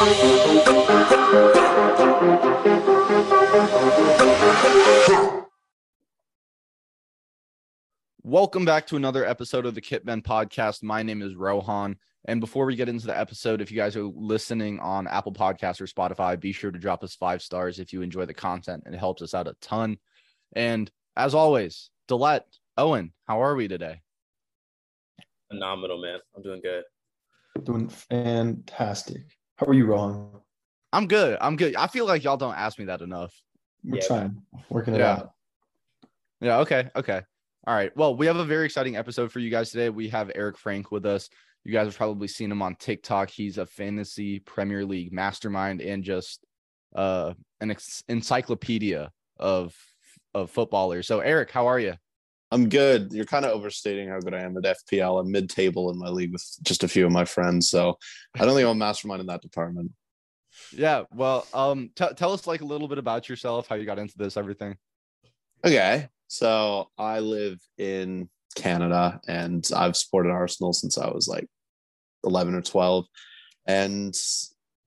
Welcome back to another episode of the Kitmen podcast. My name is Rohan. And before we get into the episode, if you guys are listening on Apple Podcasts or Spotify, be sure to drop us five stars if you enjoy the content. And it helps us out a ton. And as always, Dlet, Owen, how are we today? Phenomenal, man. I'm doing good. Doing fantastic. How are you, Rohan? I'm good. I'm good. I feel like y'all don't ask me that enough. We're Yeah, trying, working it Yeah. out. Yeah. Okay. Okay. All right. Well, we have a very exciting episode for you guys today. We have Eric Franck with us. You guys have probably seen him on TikTok. He's a fantasy Premier League mastermind and just uh, an ex- encyclopedia of of footballers. So, Eric, how are you? I'm good. You're kind of overstating how good I am at FPL. I'm mid-table in my league with just a few of my friends, so I don't think I'm a mastermind in that department. Yeah. Well, um, t- tell us like a little bit about yourself, how you got into this, everything. Okay, so I live in Canada, and I've supported Arsenal since I was like 11 or 12, and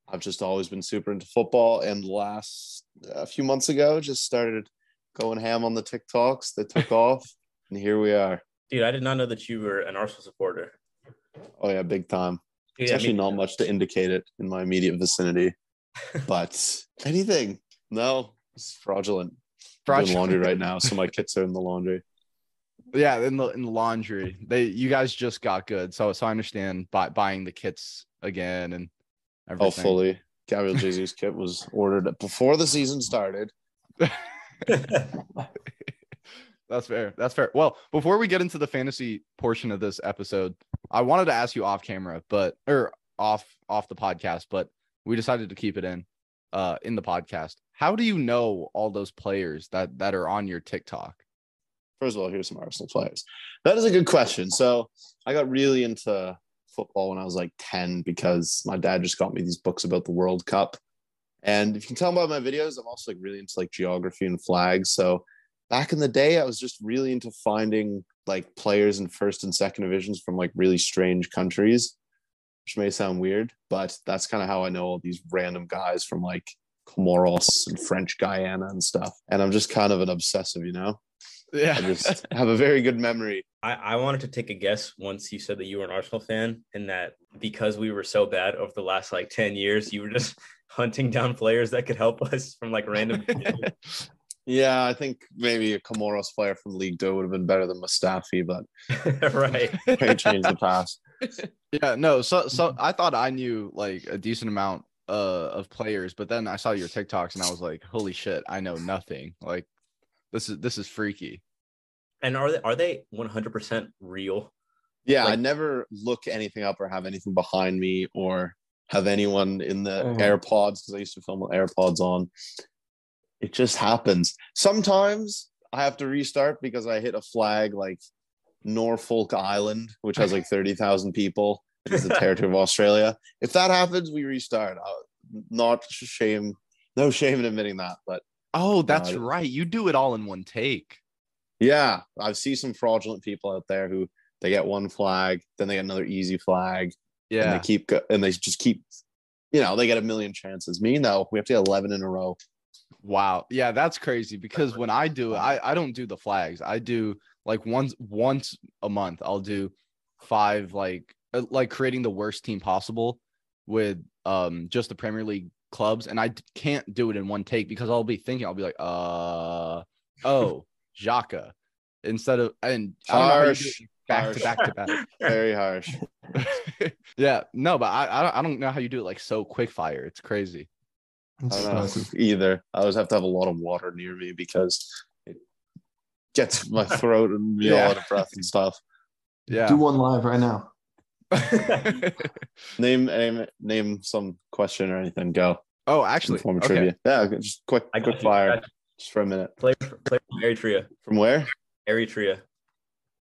I've just always been super into football. And last a few months ago, just started going ham on the TikToks. They took off, and here we are. Dude, I did not know that you were an Arsenal supporter. Oh yeah, big time. Dude, It's I actually mean- not much to indicate it in my immediate vicinity, but anything. No, it's fraudulent. I'm doing laundry right now, so my kits are in the laundry. Yeah, in the in the laundry. They you guys just got good. So so I understand buy, buying the kits again and oh, everything. Oh, fully. Gabriel Jesus kit was ordered before the season started. That's fair. That's fair. Well, before we get into the fantasy portion of this episode, I wanted to ask you off camera, but or off off the podcast, but we decided to keep it in uh in the podcast. How do you know all those players that that are on your TikTok? First of all, here's some Arsenal players. That is a good question. So I got really into football when I was like 10 because my dad just got me these books about the World Cup. And if you can tell by my videos, I'm also like really into like geography and flags. So back in the day, I was just really into finding like players in first and second divisions from like really strange countries, which may sound weird, but that's kind of how I know all these random guys from like Comoros and French Guyana and stuff. And I'm just kind of an obsessive, you know? Yeah. I just have a very good memory. I, I wanted to take a guess once you said that you were an Arsenal fan, and that because we were so bad over the last like 10 years, you were just hunting down players that could help us from like random. Yeah, I think maybe a Comoros player from League Two would have been better than Mustafi, but right. they changed the past. Yeah, no. So so I thought I knew like a decent amount uh of players, but then I saw your TikToks and I was like, holy shit, I know nothing. Like this is this is freaky. And are they are they 100% real? Yeah, I never look anything up or have anything behind me or have anyone in the Mhm. AirPods because I used to film with AirPods on. It just happens. Sometimes I have to restart because I hit a flag like Norfolk Island, which has like 30,000 people. It's the territory of Australia. If that happens, we restart. I'll, not shame, no shame in admitting that. But Oh, that's it- right. You do it all in one take. yeah, I see some fraudulent people out there who they get one flag, then they get another easy flag, and Yeah. they keep go- and they just keep, you know, they get a million chances. Me, no, we have to get 11 in a row. Wow. Yeah, that's crazy because when I do it, I, I don't do the flags. I do like once once a month, I'll do five like uh, like creating the worst team possible with um just the Premier League clubs. And I can't do it in one take because I'll be thinking, I'll be like, uh oh, Xhaka. Instead of and I don't know how you do Harsh. back Harsh. to back to back. Very harsh. yeah, no, but I, I don't I don't know how you do it like so quick fire. It's crazy. It's I don't know either. I always have to have a lot of water near me because it gets my throat and me Yeah. all out of breath and stuff. Yeah. Do one live right now. Name, name, name some question or anything. Go. oh, actually, form of okay. trivia. Yeah, just quick, I got quick you, fire, just for a minute. Play, player from Eritrea. From where? Eritrea.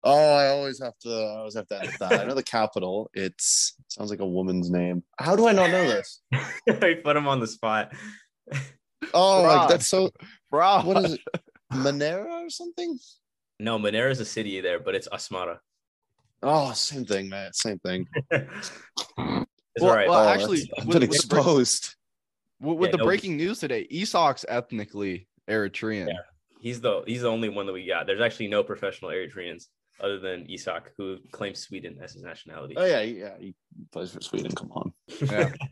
Oh, I always have to. I always have to edit that. I know the capital. It's sounds like a woman's name. How do I not know this? I put him on the spot. Oh, Fraud. like that's so. Bro. What is it? Monera or something? No, Monera is a city there, but it's Asmara. Oh, same thing, man. Same thing. It's Well, all right. well, Oh, actually, I've with- been with the exposed. With, with Yeah, the no- breaking news today, Isak's ethnically Eritrean. Yeah. he's the he's the only one that we got. There's actually no professional Eritreans other than Isak, who claims Sweden as his nationality. Oh yeah, yeah. He plays for Sweden. Come on. Yeah.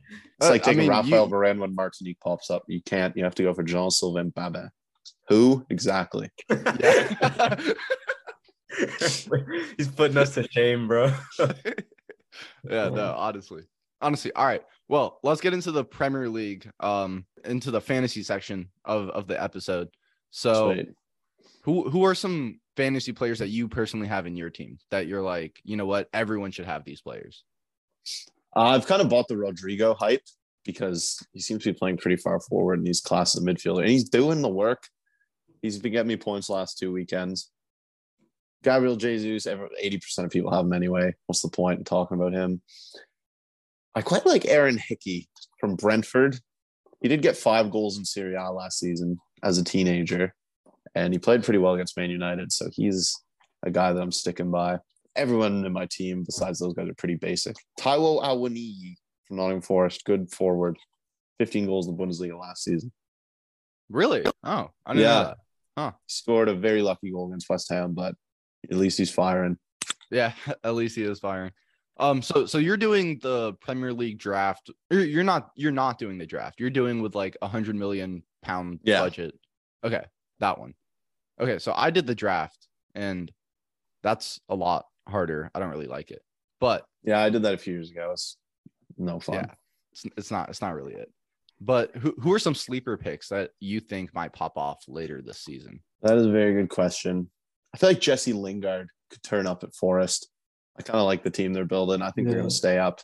It's Uh, like I taking mean, Rafael you- Varane when Martinique pops up. You can't. You have to go for Jean Sylvain Babin. Who exactly? He's putting us to shame, bro. yeah, no, honestly. Honestly. All right. Well, let's get into the Premier League, um, into the fantasy section of, of the episode. So Sweet. who who are some fantasy players that you personally have in your team that you're like, you know what, everyone should have these players? Uh, I've kind of bought the Rodrigo hype because he seems to be playing pretty far forward and he's class as a midfielder and he's doing the work. He's been getting me points last two weekends. Gabriel Jesus, 80% of people have him anyway. What's the point in talking about him? I quite like Aaron Hickey from Brentford. He did get five goals in Serie A last season as a teenager, and he played pretty well against Man United. So he's a guy that I'm sticking by. Everyone in my team, besides those guys, are pretty basic. Taiwo Awoniyi from Nottingham Forest, good forward, 15 goals in the Bundesliga last season. Really? Oh, I didn't Yeah. know that. He scored a very lucky goal against West Ham, but at least he's firing. Yeah, at least he is firing. Um, so so you're doing the Premier League draft. Or you're not. You're not doing the draft. You're doing with like a hundred million pound Yeah. budget. Okay, that one. Okay, so I did the draft, and that's a lot harder. I don't really like it, but Yeah, I did that a few years ago. It's no fun. yeah, it's, it's not. It's not really it. But who who are some sleeper picks that you think might pop off later this season? That is a very good question. I feel like Jesse Lingard could turn up at Forest. I kind of like the team they're building. I think they're going to stay up.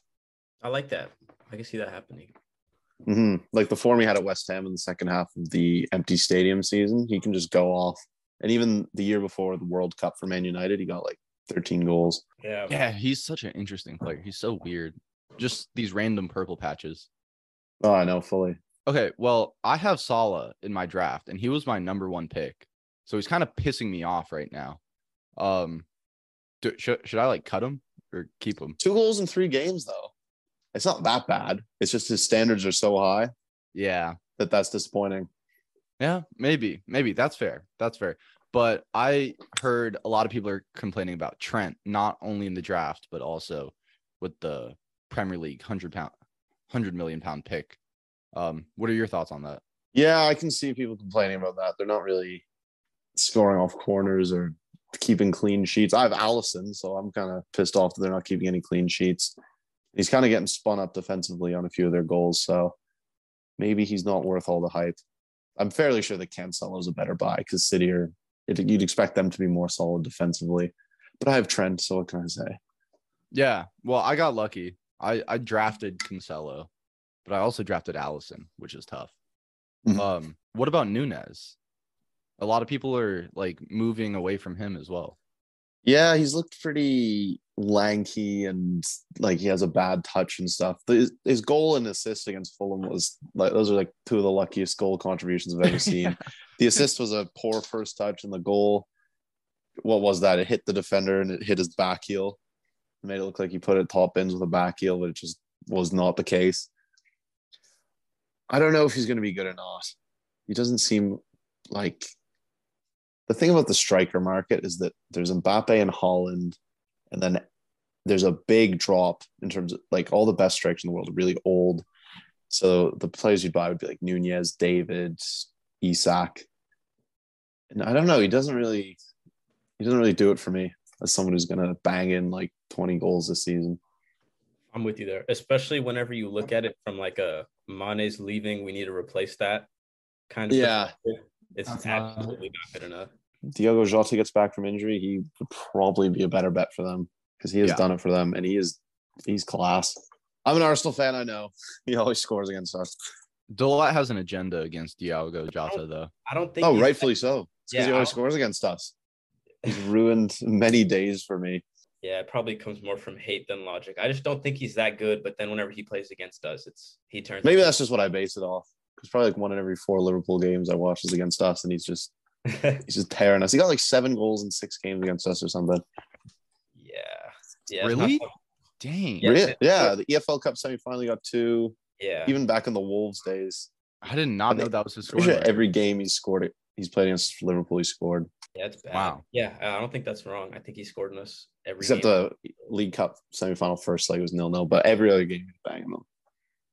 I like that. I can see that happening. Hmm Like the form he had at West Ham in the second half of the empty stadium season, he can just go off. And even the year before the World Cup for Man United, he got like 13 goals. Yeah. Yeah, he's such an interesting player. He's so weird. Just these random purple patches. Oh, I know fully. Okay, well, I have Salah in my draft, and he was my number one pick. So he's kind of pissing me off right now. Um, do, should should I like cut him or keep him? Two goals in three games, though. It's not that bad. It's just his standards are so high Yeah, that that's disappointing. yeah, maybe, maybe that's fair. That's fair. But I heard a lot of people are complaining about Trent, not only in the draft but also with the Premier League hundred pound, hundred million pound pick. Um, what are your thoughts on that? Yeah, I can see people complaining about that. They're not really scoring off corners or keeping clean sheets. I have Alisson, so I'm kind of pissed off that they're not keeping any clean sheets. He's kind of getting spun up defensively on a few of their goals, so maybe he's not worth all the hype. I'm fairly sure that Cancelo's a better buy because City are you'd expect them to be more solid defensively. But I have Trent, so what can I say? Yeah, well, I got lucky. I I drafted Cancelo, but I also drafted Alisson, which is tough. Mhm. Um, what about Nunez? A lot of people are like moving away from him as well. Yeah, he's looked pretty lanky and like he has a bad touch and stuff. His, his goal and assist against Fulham was like those are like two of the luckiest goal contributions I've ever seen. The assist was a poor first touch, and the goal, what was that? It hit the defender and it hit his back heel. It made it look like he put it top ends with a back heel, but it just was not the case. I don't know if he's going to be good or not. He doesn't seem like the thing about the striker market is that there's Mbappe and Haaland, and then there's a big drop in terms of like all the best strikers in the world are really old. So the players you'd buy would be like Nunez, David, Isak. And I don't know, he doesn't really he doesn't really do it for me as someone who's gonna bang in like 20 goals this season. I'm with you there, especially whenever you look at it from like a Mane's leaving, we need to replace that kind of. Yeah. perspective. It's That's absolutely not good enough. Diogo Jota gets back from injury, he would probably be a better bet for them because he has Yeah. done it for them and he is he's class. I'm an Arsenal fan, I know. He always scores against us. Delight has an agenda against Diogo Jota, oh, though. I don't think. Oh, rightfully so. Because Yeah, he always scores against us. He's ruined many days for me. Yeah, it probably comes more from hate than logic. I just don't think he's that good. But then whenever he plays against us, it's he turns. Maybe that's just what I base it off. Because probably like one in every four Liverpool games I watch is against us, and he's just he's just tearing us. He got like seven goals in six games against us or something. yeah. Yeah. Really? Dang. Yeah. Yeah, yeah. The EFL Cup semifinal he got two. Yeah. Even back in the Wolves days, I did not I know think- that was his pretty score. sure every game he scored it. He's played against Liverpool. He scored, yeah, it's bad. Wow. Yeah, I don't think that's wrong. I think he scored in us every except game. the League Cup semifinal first leg was nil nil. But every other game he was banging them.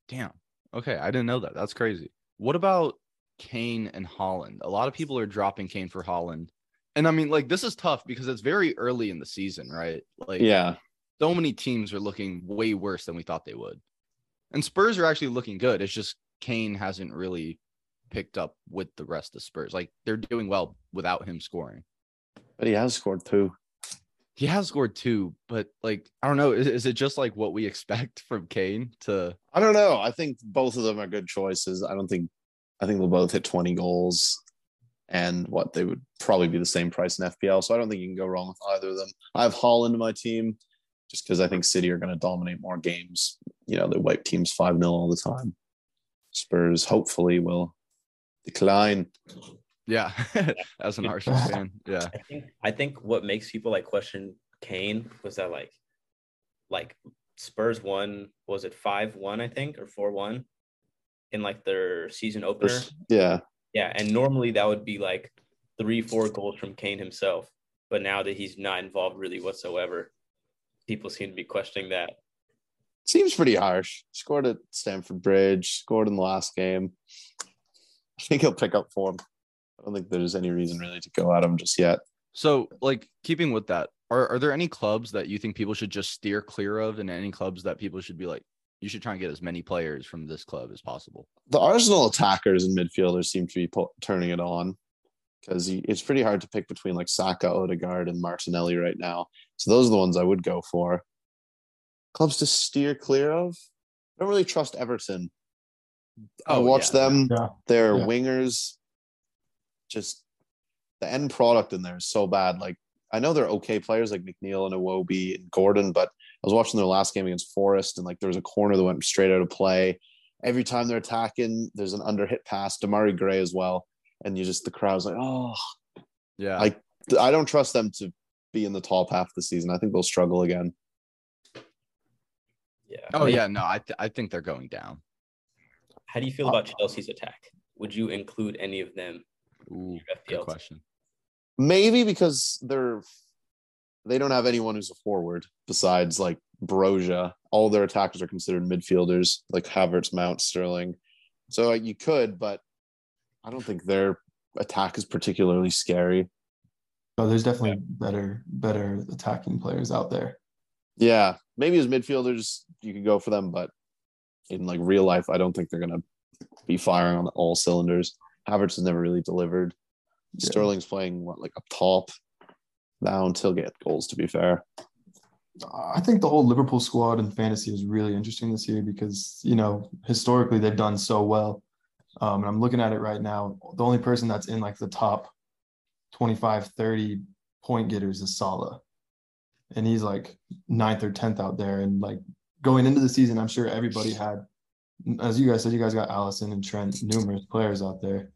Damn. Okay, I didn't know that. That's crazy. What about Kane and Haaland? A lot of people are dropping Kane for Haaland. And I mean, like, this is tough because it's very early in the season, right? Like, Yeah, so many teams are looking way worse than we thought they would. And Spurs are actually looking good. It's just Kane hasn't really picked up with the rest of Spurs. Like, they're doing well without him scoring. but he has scored two. He has scored two, but like, I don't know. Is, is it just like what we expect from Kane to I don't know. I think both of them are good choices. I don't think. I think they'll both hit twenty goals, and what they would probably be the same price in FPL. So I don't think you can go wrong with either of them. I have Haaland in my team, just because I think City are going to dominate more games. You know, they wipe teams five 0 all the time. Spurs hopefully will decline. Yeah, as an Arsenal fan, yeah, I think I think what makes people like question Kane was that like like Spurs won was it five one I think or four one in like their season opener. Yeah, Yeah, and normally that would be like three four goals from Kane himself, but now that he's not involved really whatsoever, people seem to be questioning that. seems pretty harsh. Scored at Stamford Bridge. Scored in the last game. I think he'll pick up form. I don't think there's any reason really to go at him just yet. So, like, keeping with that, are, are there any clubs that you think people should just steer clear of, and any clubs that people should be like, you should try and get as many players from this club as possible? the Arsenal attackers and midfielders seem to be pu- turning it on because it's pretty hard to pick between like Saka, Odegaard, and Martinelli right now. So those are the ones I would go for. Clubs to steer clear of. I don't really trust Everton. I Oh, watch yeah. them. Yeah. Their Yeah. wingers, just the end product in there is so bad. Like I know they're okay players like McNeil and Iwobi and Gordon, but I was watching their last game against Forest, and like there was a corner that went straight out of play. Every time they're attacking, there's an under hit pass. Demarai Gray as well, and you just the crowd's like, oh, Yeah, I I don't trust them to be in the top half of the season. I think they'll struggle again. Yeah. oh yeah, no, I th- I think they're going down. How do you feel uh, about Chelsea's attack? Would you include any of them Ooh, in your good question. Maybe because they're they don't have anyone who's a forward besides like Broja. All their attackers are considered midfielders, like Havertz, Mount, Sterling. So like, you could, but I don't think their attack is particularly scary. So there's definitely better better attacking players out there. Yeah, maybe as midfielders you could go for them, but in like real life, I don't think they're gonna be firing on all cylinders. Havertz has never really delivered. Yeah. Sterling's playing what like up top now until get goals. To be fair, I think the whole Liverpool squad in fantasy is really interesting this year because, you know, historically they've done so well. Um, and I'm looking at it right now. The only person that's in like the top 25, 30 point getters is Salah. And he's like ninth or 10th out there. And like going into the season, I'm sure everybody had, as you guys said, you guys got Alisson and Trent, numerous players out there.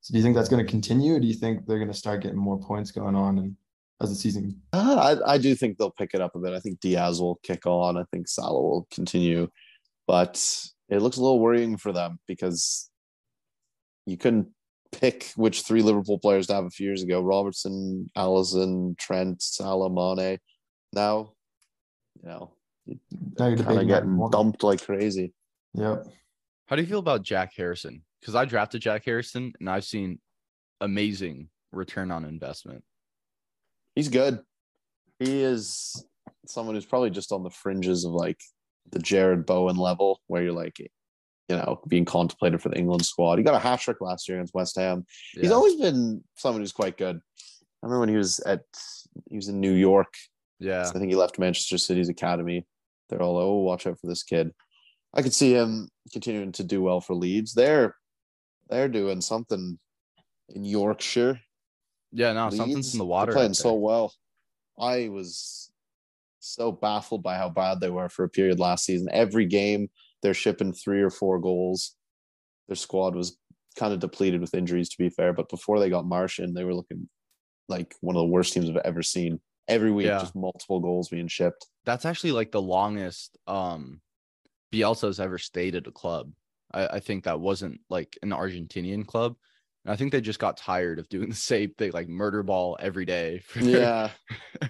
So do you think that's going to continue? Or do you think they're going to start getting more points going on and as the season Uh, I, I do think they'll pick it up a bit. I think Diaz will kick on. I think Salah will continue, but it looks a little worrying for them because you couldn't pick which three Liverpool players to have a few years ago: Robertson, Alisson, Trent, Salah, Mane. Now, you know, kind of getting dumped like crazy. Yep. How do you feel about Jack Harrison? Because I drafted Jack Harrison and I've seen amazing return on investment. He's good. He is someone who's probably just on the fringes of like the Jarrod Bowen level, where you're like, you know, being contemplated for the England squad. He got a hat trick last year against West Ham. He's always been someone who's quite good. I remember when he was at he was in New York. yeah. I think he left Manchester City's academy. They're all oh, watch out for this kid. I could see him continuing to do well for Leeds. They're they're doing something in Yorkshire. Yeah, no, something's in the they're water. playing so well. I was so baffled by how bad they were for a period last season. Every game they're shipping three or four goals. Their squad was kind of depleted with injuries, to be fair. But before they got Marsh in, they were looking like one of the worst teams I've ever seen. every week, Yeah. just multiple goals being shipped. That's actually like the longest um Bielsa's ever stayed at a club. I, I think that wasn't like an Argentinian club. And I think they just got tired of doing the same thing, like murder ball every day. for- Yeah,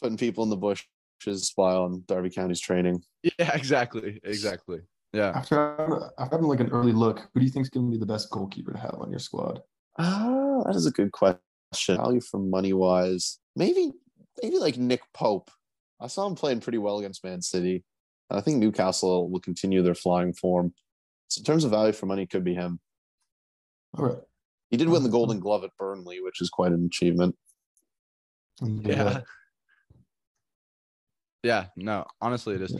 putting people in the bushes while on Derby County's training. yeah, exactly. Exactly. Yeah. After after having like an early look, who do you think is going to be the best goalkeeper to have on your squad? Ah, that is a good question. Value for money wise, maybe maybe like Nick Pope. I saw him playing pretty well against Man City. And I think Newcastle will continue their flying form. So in terms of value for money, could be him. All right. He did win the Golden Glove at Burnley, which is quite an achievement. Yeah. Yeah. No, honestly, it is.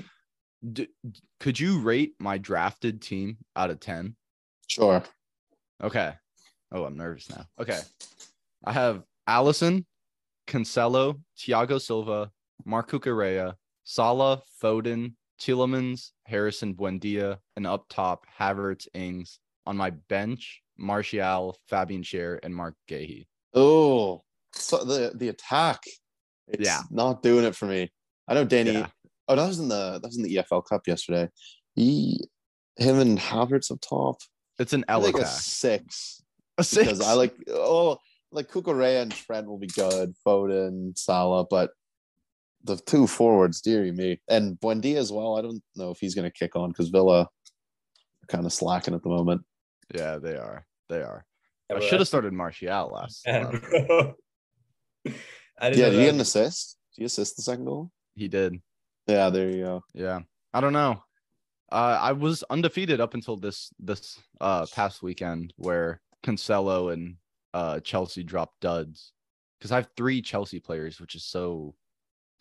D- d- could you rate my drafted team out of 10? Sure. Okay. Oh, I'm nervous now. Okay. I have Alisson, Cancelo, Thiago Silva, Marc Cucurella, Salah, Foden, Tielemans, Harrison Buendia, and up top, Havertz, Ings. On my bench, Martial, Fabian Schär, and Marc Guéhi. Oh, so the the attack. It's Yeah. not doing it for me. I know Danny. Yeah. Oh, that was in the that was in the EFL Cup yesterday. He, him, and Havertz up top. It's an I L think a six A six. because I like oh like Cucurella and Trent will be good. Foden, Salah, but the two forwards, dearie me, and Buendia as well. I don't know if he's going to kick on because Villa are kind of slacking at the moment. Yeah, they are. They are. Yeah, I should have started Martial last. Yeah, bro. I didn't Yeah, did he get an assist? Did he assist the second goal? He did. Yeah, there you go. Yeah. I don't know. Uh, I was undefeated up until this this uh past weekend where Cancelo and uh Chelsea dropped duds. Because I have three Chelsea players, which is so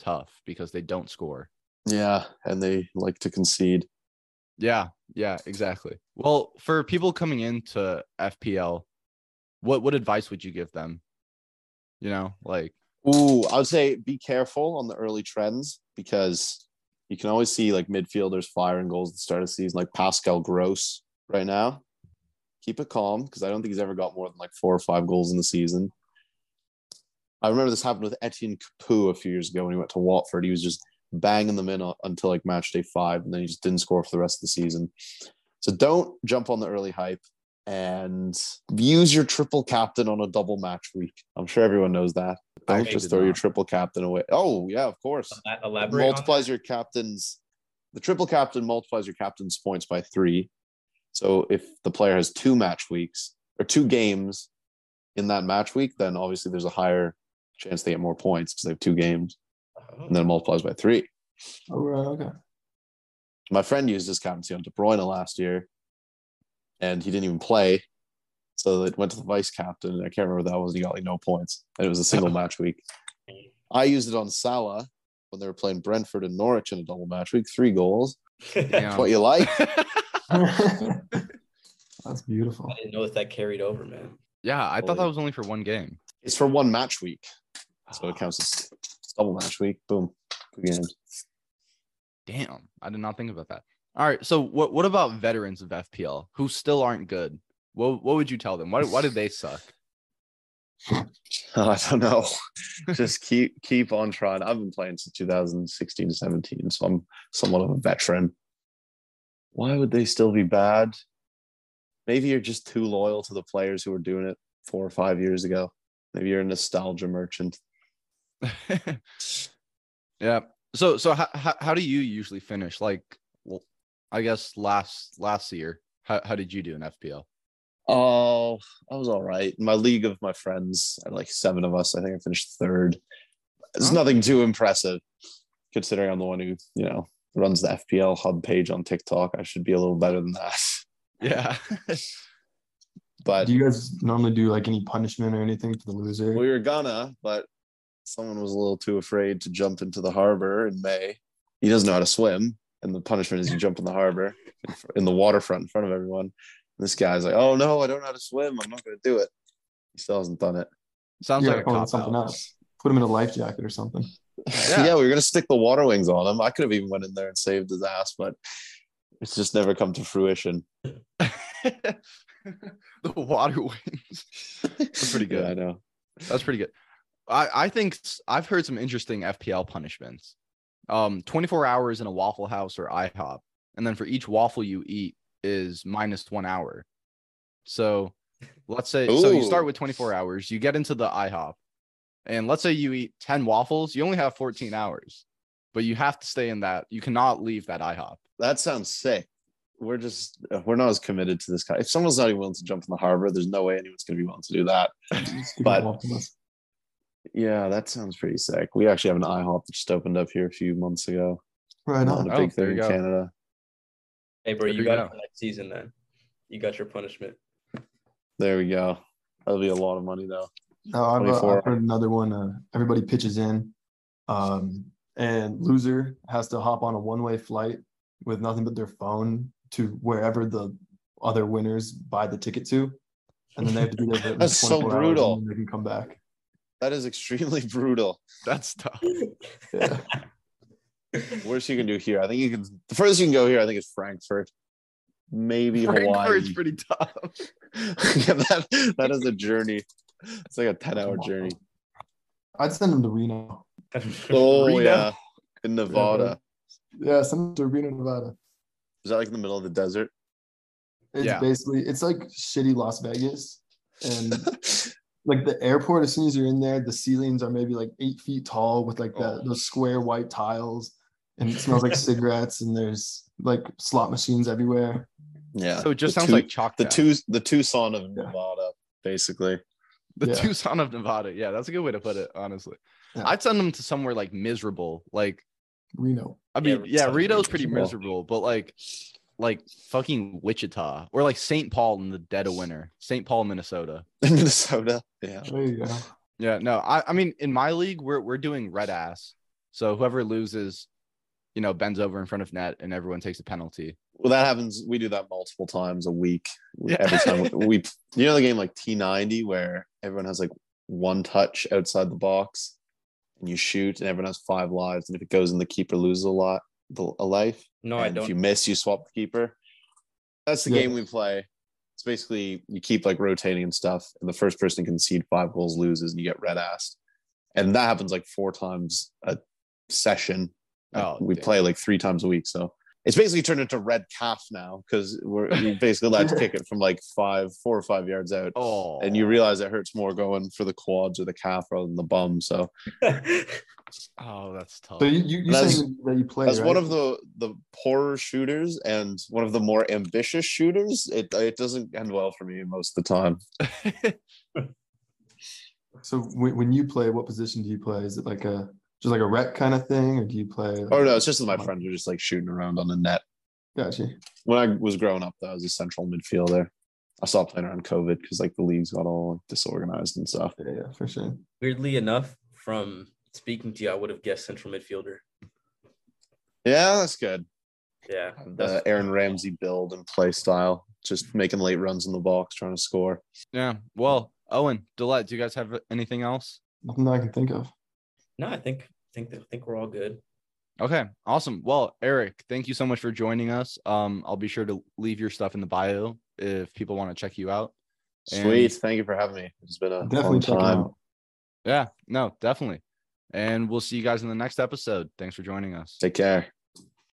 tough because they don't score. Yeah, and they like to concede. Yeah, yeah, exactly. Well, for people coming into FPL, what what advice would you give them? You know, like Ooh, I would say be careful on the early trends because you can always see like midfielders firing goals at the start of the season, like Pascal Gross right now. Keep it calm because I don't think he's ever got more than like four or five goals in the season. I remember this happened with Etienne Capoue a few years ago when he went to Watford. He was just banging them in until like match day five, and then he just didn't score for the rest of the season. So don't jump on the early hype and use your triple captain on a double match week. I'm sure everyone knows that. Don't just throw your triple captain away. Oh, yeah, of course. Ela- Elaborate. multiplies your captain's the triple captain multiplies your captain's points by three. So if the player has two match weeks or two games in that match week, then obviously there's a higher chance they get more points because they have two games, that. and then it multiplies by three. Oh, all right. Okay. My friend used his captaincy on De Bruyne last year, and he didn't even play. So it went to the vice captain, and I can't remember what that was. He got like no points, and it was a single match week. I used it on Salah when they were playing Brentford and Norwich in a double match week, three goals. damn. What you like? That's beautiful. I didn't know if that carried over, man. Yeah, I thought that was only for one game. It's for one match week, so it ah. counts as double match week. Boom, two games. Damn, I did not think about that. All right, so what what about veterans of FPL who still aren't good? What what would you tell them? Why why did they suck? I don't know. Just keep keep on trying. I've been playing since 2016 17, so I'm somewhat of a veteran. Why would they still be bad? Maybe you're just too loyal to the players who were doing it four or five years ago. Maybe you're a nostalgia merchant. yeah. So so how, how how do you usually finish? Like, well, I guess last last year, how how did you do in FPL? Oh, I was all right. My league of my friends, uh, like seven of us. I think I finished third. It's Huh? nothing too impressive, considering I'm the one who, you know, runs the FPL hub page on TikTok. I should be a little better than that. Yeah. But Do you guys normally do like any punishment or anything for the loser? we were gonna, but someone was a little too afraid to jump into the harbor in May. He doesn't know how to swim, and the punishment is you jump in the harbor in the waterfront in front of everyone. And this guy's like, "Oh no, I don't know how to swim. I'm not going to do it." He still hasn't done it. Sounds Yeah, like a call it cop something out. else. Put him in a life jacket or something. Yeah. Yeah. we were gonna stick the water wings on him. I could have even went in there and saved his ass, but it's just never come to fruition. the water wings. That's pretty good. Yeah, I know. That's pretty good. I, I think I've heard some interesting FPL punishments. Um, 24 hours in a Waffle House or IHOP, and then for each waffle you eat is minus one hour. So let's say so you start with 24 hours, you get into the IHOP, and let's say you eat 10 waffles, you only have 14 hours, but you have to stay in that. You cannot leave that IHOP. That sounds sick. We're just we're not as committed to this guy. If someone's not even willing to jump in the harbor, there's no way anyone's gonna be willing to do that. But- it walking us. Yeah, that sounds pretty sick. We actually have an IHOP that just opened up here a few months ago. right Not on. a Oh, big there thing you in go. Canada. Hey, bro, There you you got go. it for next season then. You got your punishment. There we go. That'll be a lot of money though. No, I've, uh, I've heard another one. Uh, everybody pitches in, um, and loser has to hop on a one-way flight with nothing but their phone to wherever the other winners buy the ticket to, and then they have to be there for That's so brutal. and they can come back. That is extremely brutal. That's tough. Yeah. Worst you can do here. I think you can the furthest you can go here, I think is Frankfurt. Maybe Frankfurt's Hawaii. pretty tough. yeah, that, that is a journey. It's like a 10 hour journey. I'd send them to Reno. Oh Reno? yeah. In Nevada. Yeah, send them to Reno, Nevada. Is that like in the middle of the desert? It's Yeah. basically it's like shitty Las Vegas, and like the airport. As soon as you're in there, the ceilings are maybe like eight feet tall with like that Oh. those square white tiles, and it smells like cigarettes. And there's like slot machines everywhere. yeah. So it just The sounds two- like chalk. the two the Tucson of Yeah. Nevada, basically. The Yeah. Tucson of Nevada. Yeah, that's a good way to put it, honestly. Yeah. I'd send them to somewhere like miserable. Like, Reno. I mean, yeah, sounds Rito's pretty miserable. miserable, but like, like fucking Wichita or like St. Paul in the dead of winter, St. Paul, Minnesota. Minnesota. Yeah. There you go. Yeah, no, I, I mean, in my league, we're we're doing red ass. So whoever loses, you know, bends over in front of net and everyone takes a penalty. Well, that happens. We do that multiple times a week. Yeah. Every time we, you know, the game like T90 where everyone has like one touch outside the box, and you shoot, and everyone has five lives, and if it goes in, the keeper loses a lot, the- a life. No, I and If you miss, you swap the keeper. That's the Yeah. game we play. It's basically you keep like rotating and stuff, and the first person to concede five goals loses, and you get red assed. And that happens like four times a session. Oh, we damn. play like three times a week, so it's basically turned into red calf now because we're you basically allowed to kick it from like five, four or five yards out. Oh, And you realize it hurts more going for the quads or the calf rather than the bum. So oh, that's tough. So you you, you that you play as right? one of the the poorer shooters and one of the more ambitious shooters, it it doesn't end well for me most of the time. So when, when you play, what position do you play? Is it like a just like a rec kind of thing, or do you play? Like, Oh no, it's just that my friends are just like shooting around on the net. Gotcha. When I was growing up, though, I was a central midfielder. I stopped playing around COVID because like the leagues got all disorganized and stuff. Yeah, yeah, for sure. Weirdly enough, from speaking to you, I would have guessed central midfielder. Yeah, that's good. Yeah, The that's Aaron Ramsey build and play style, just making late runs in the box, trying to score. yeah. Well, Owen, Dlet, do you guys have anything else? Nothing that I can think of. No. I think think I think we're all good. Okay, awesome. Well, Eric, thank you so much for joining us. Um, I'll be sure to leave your stuff in the bio if people want to check you out. And- Sweet, thank you for having me. It's been a Definitely fun time. Yeah, no, definitely. And we'll see you guys in the next episode. Thanks for joining us. Take care.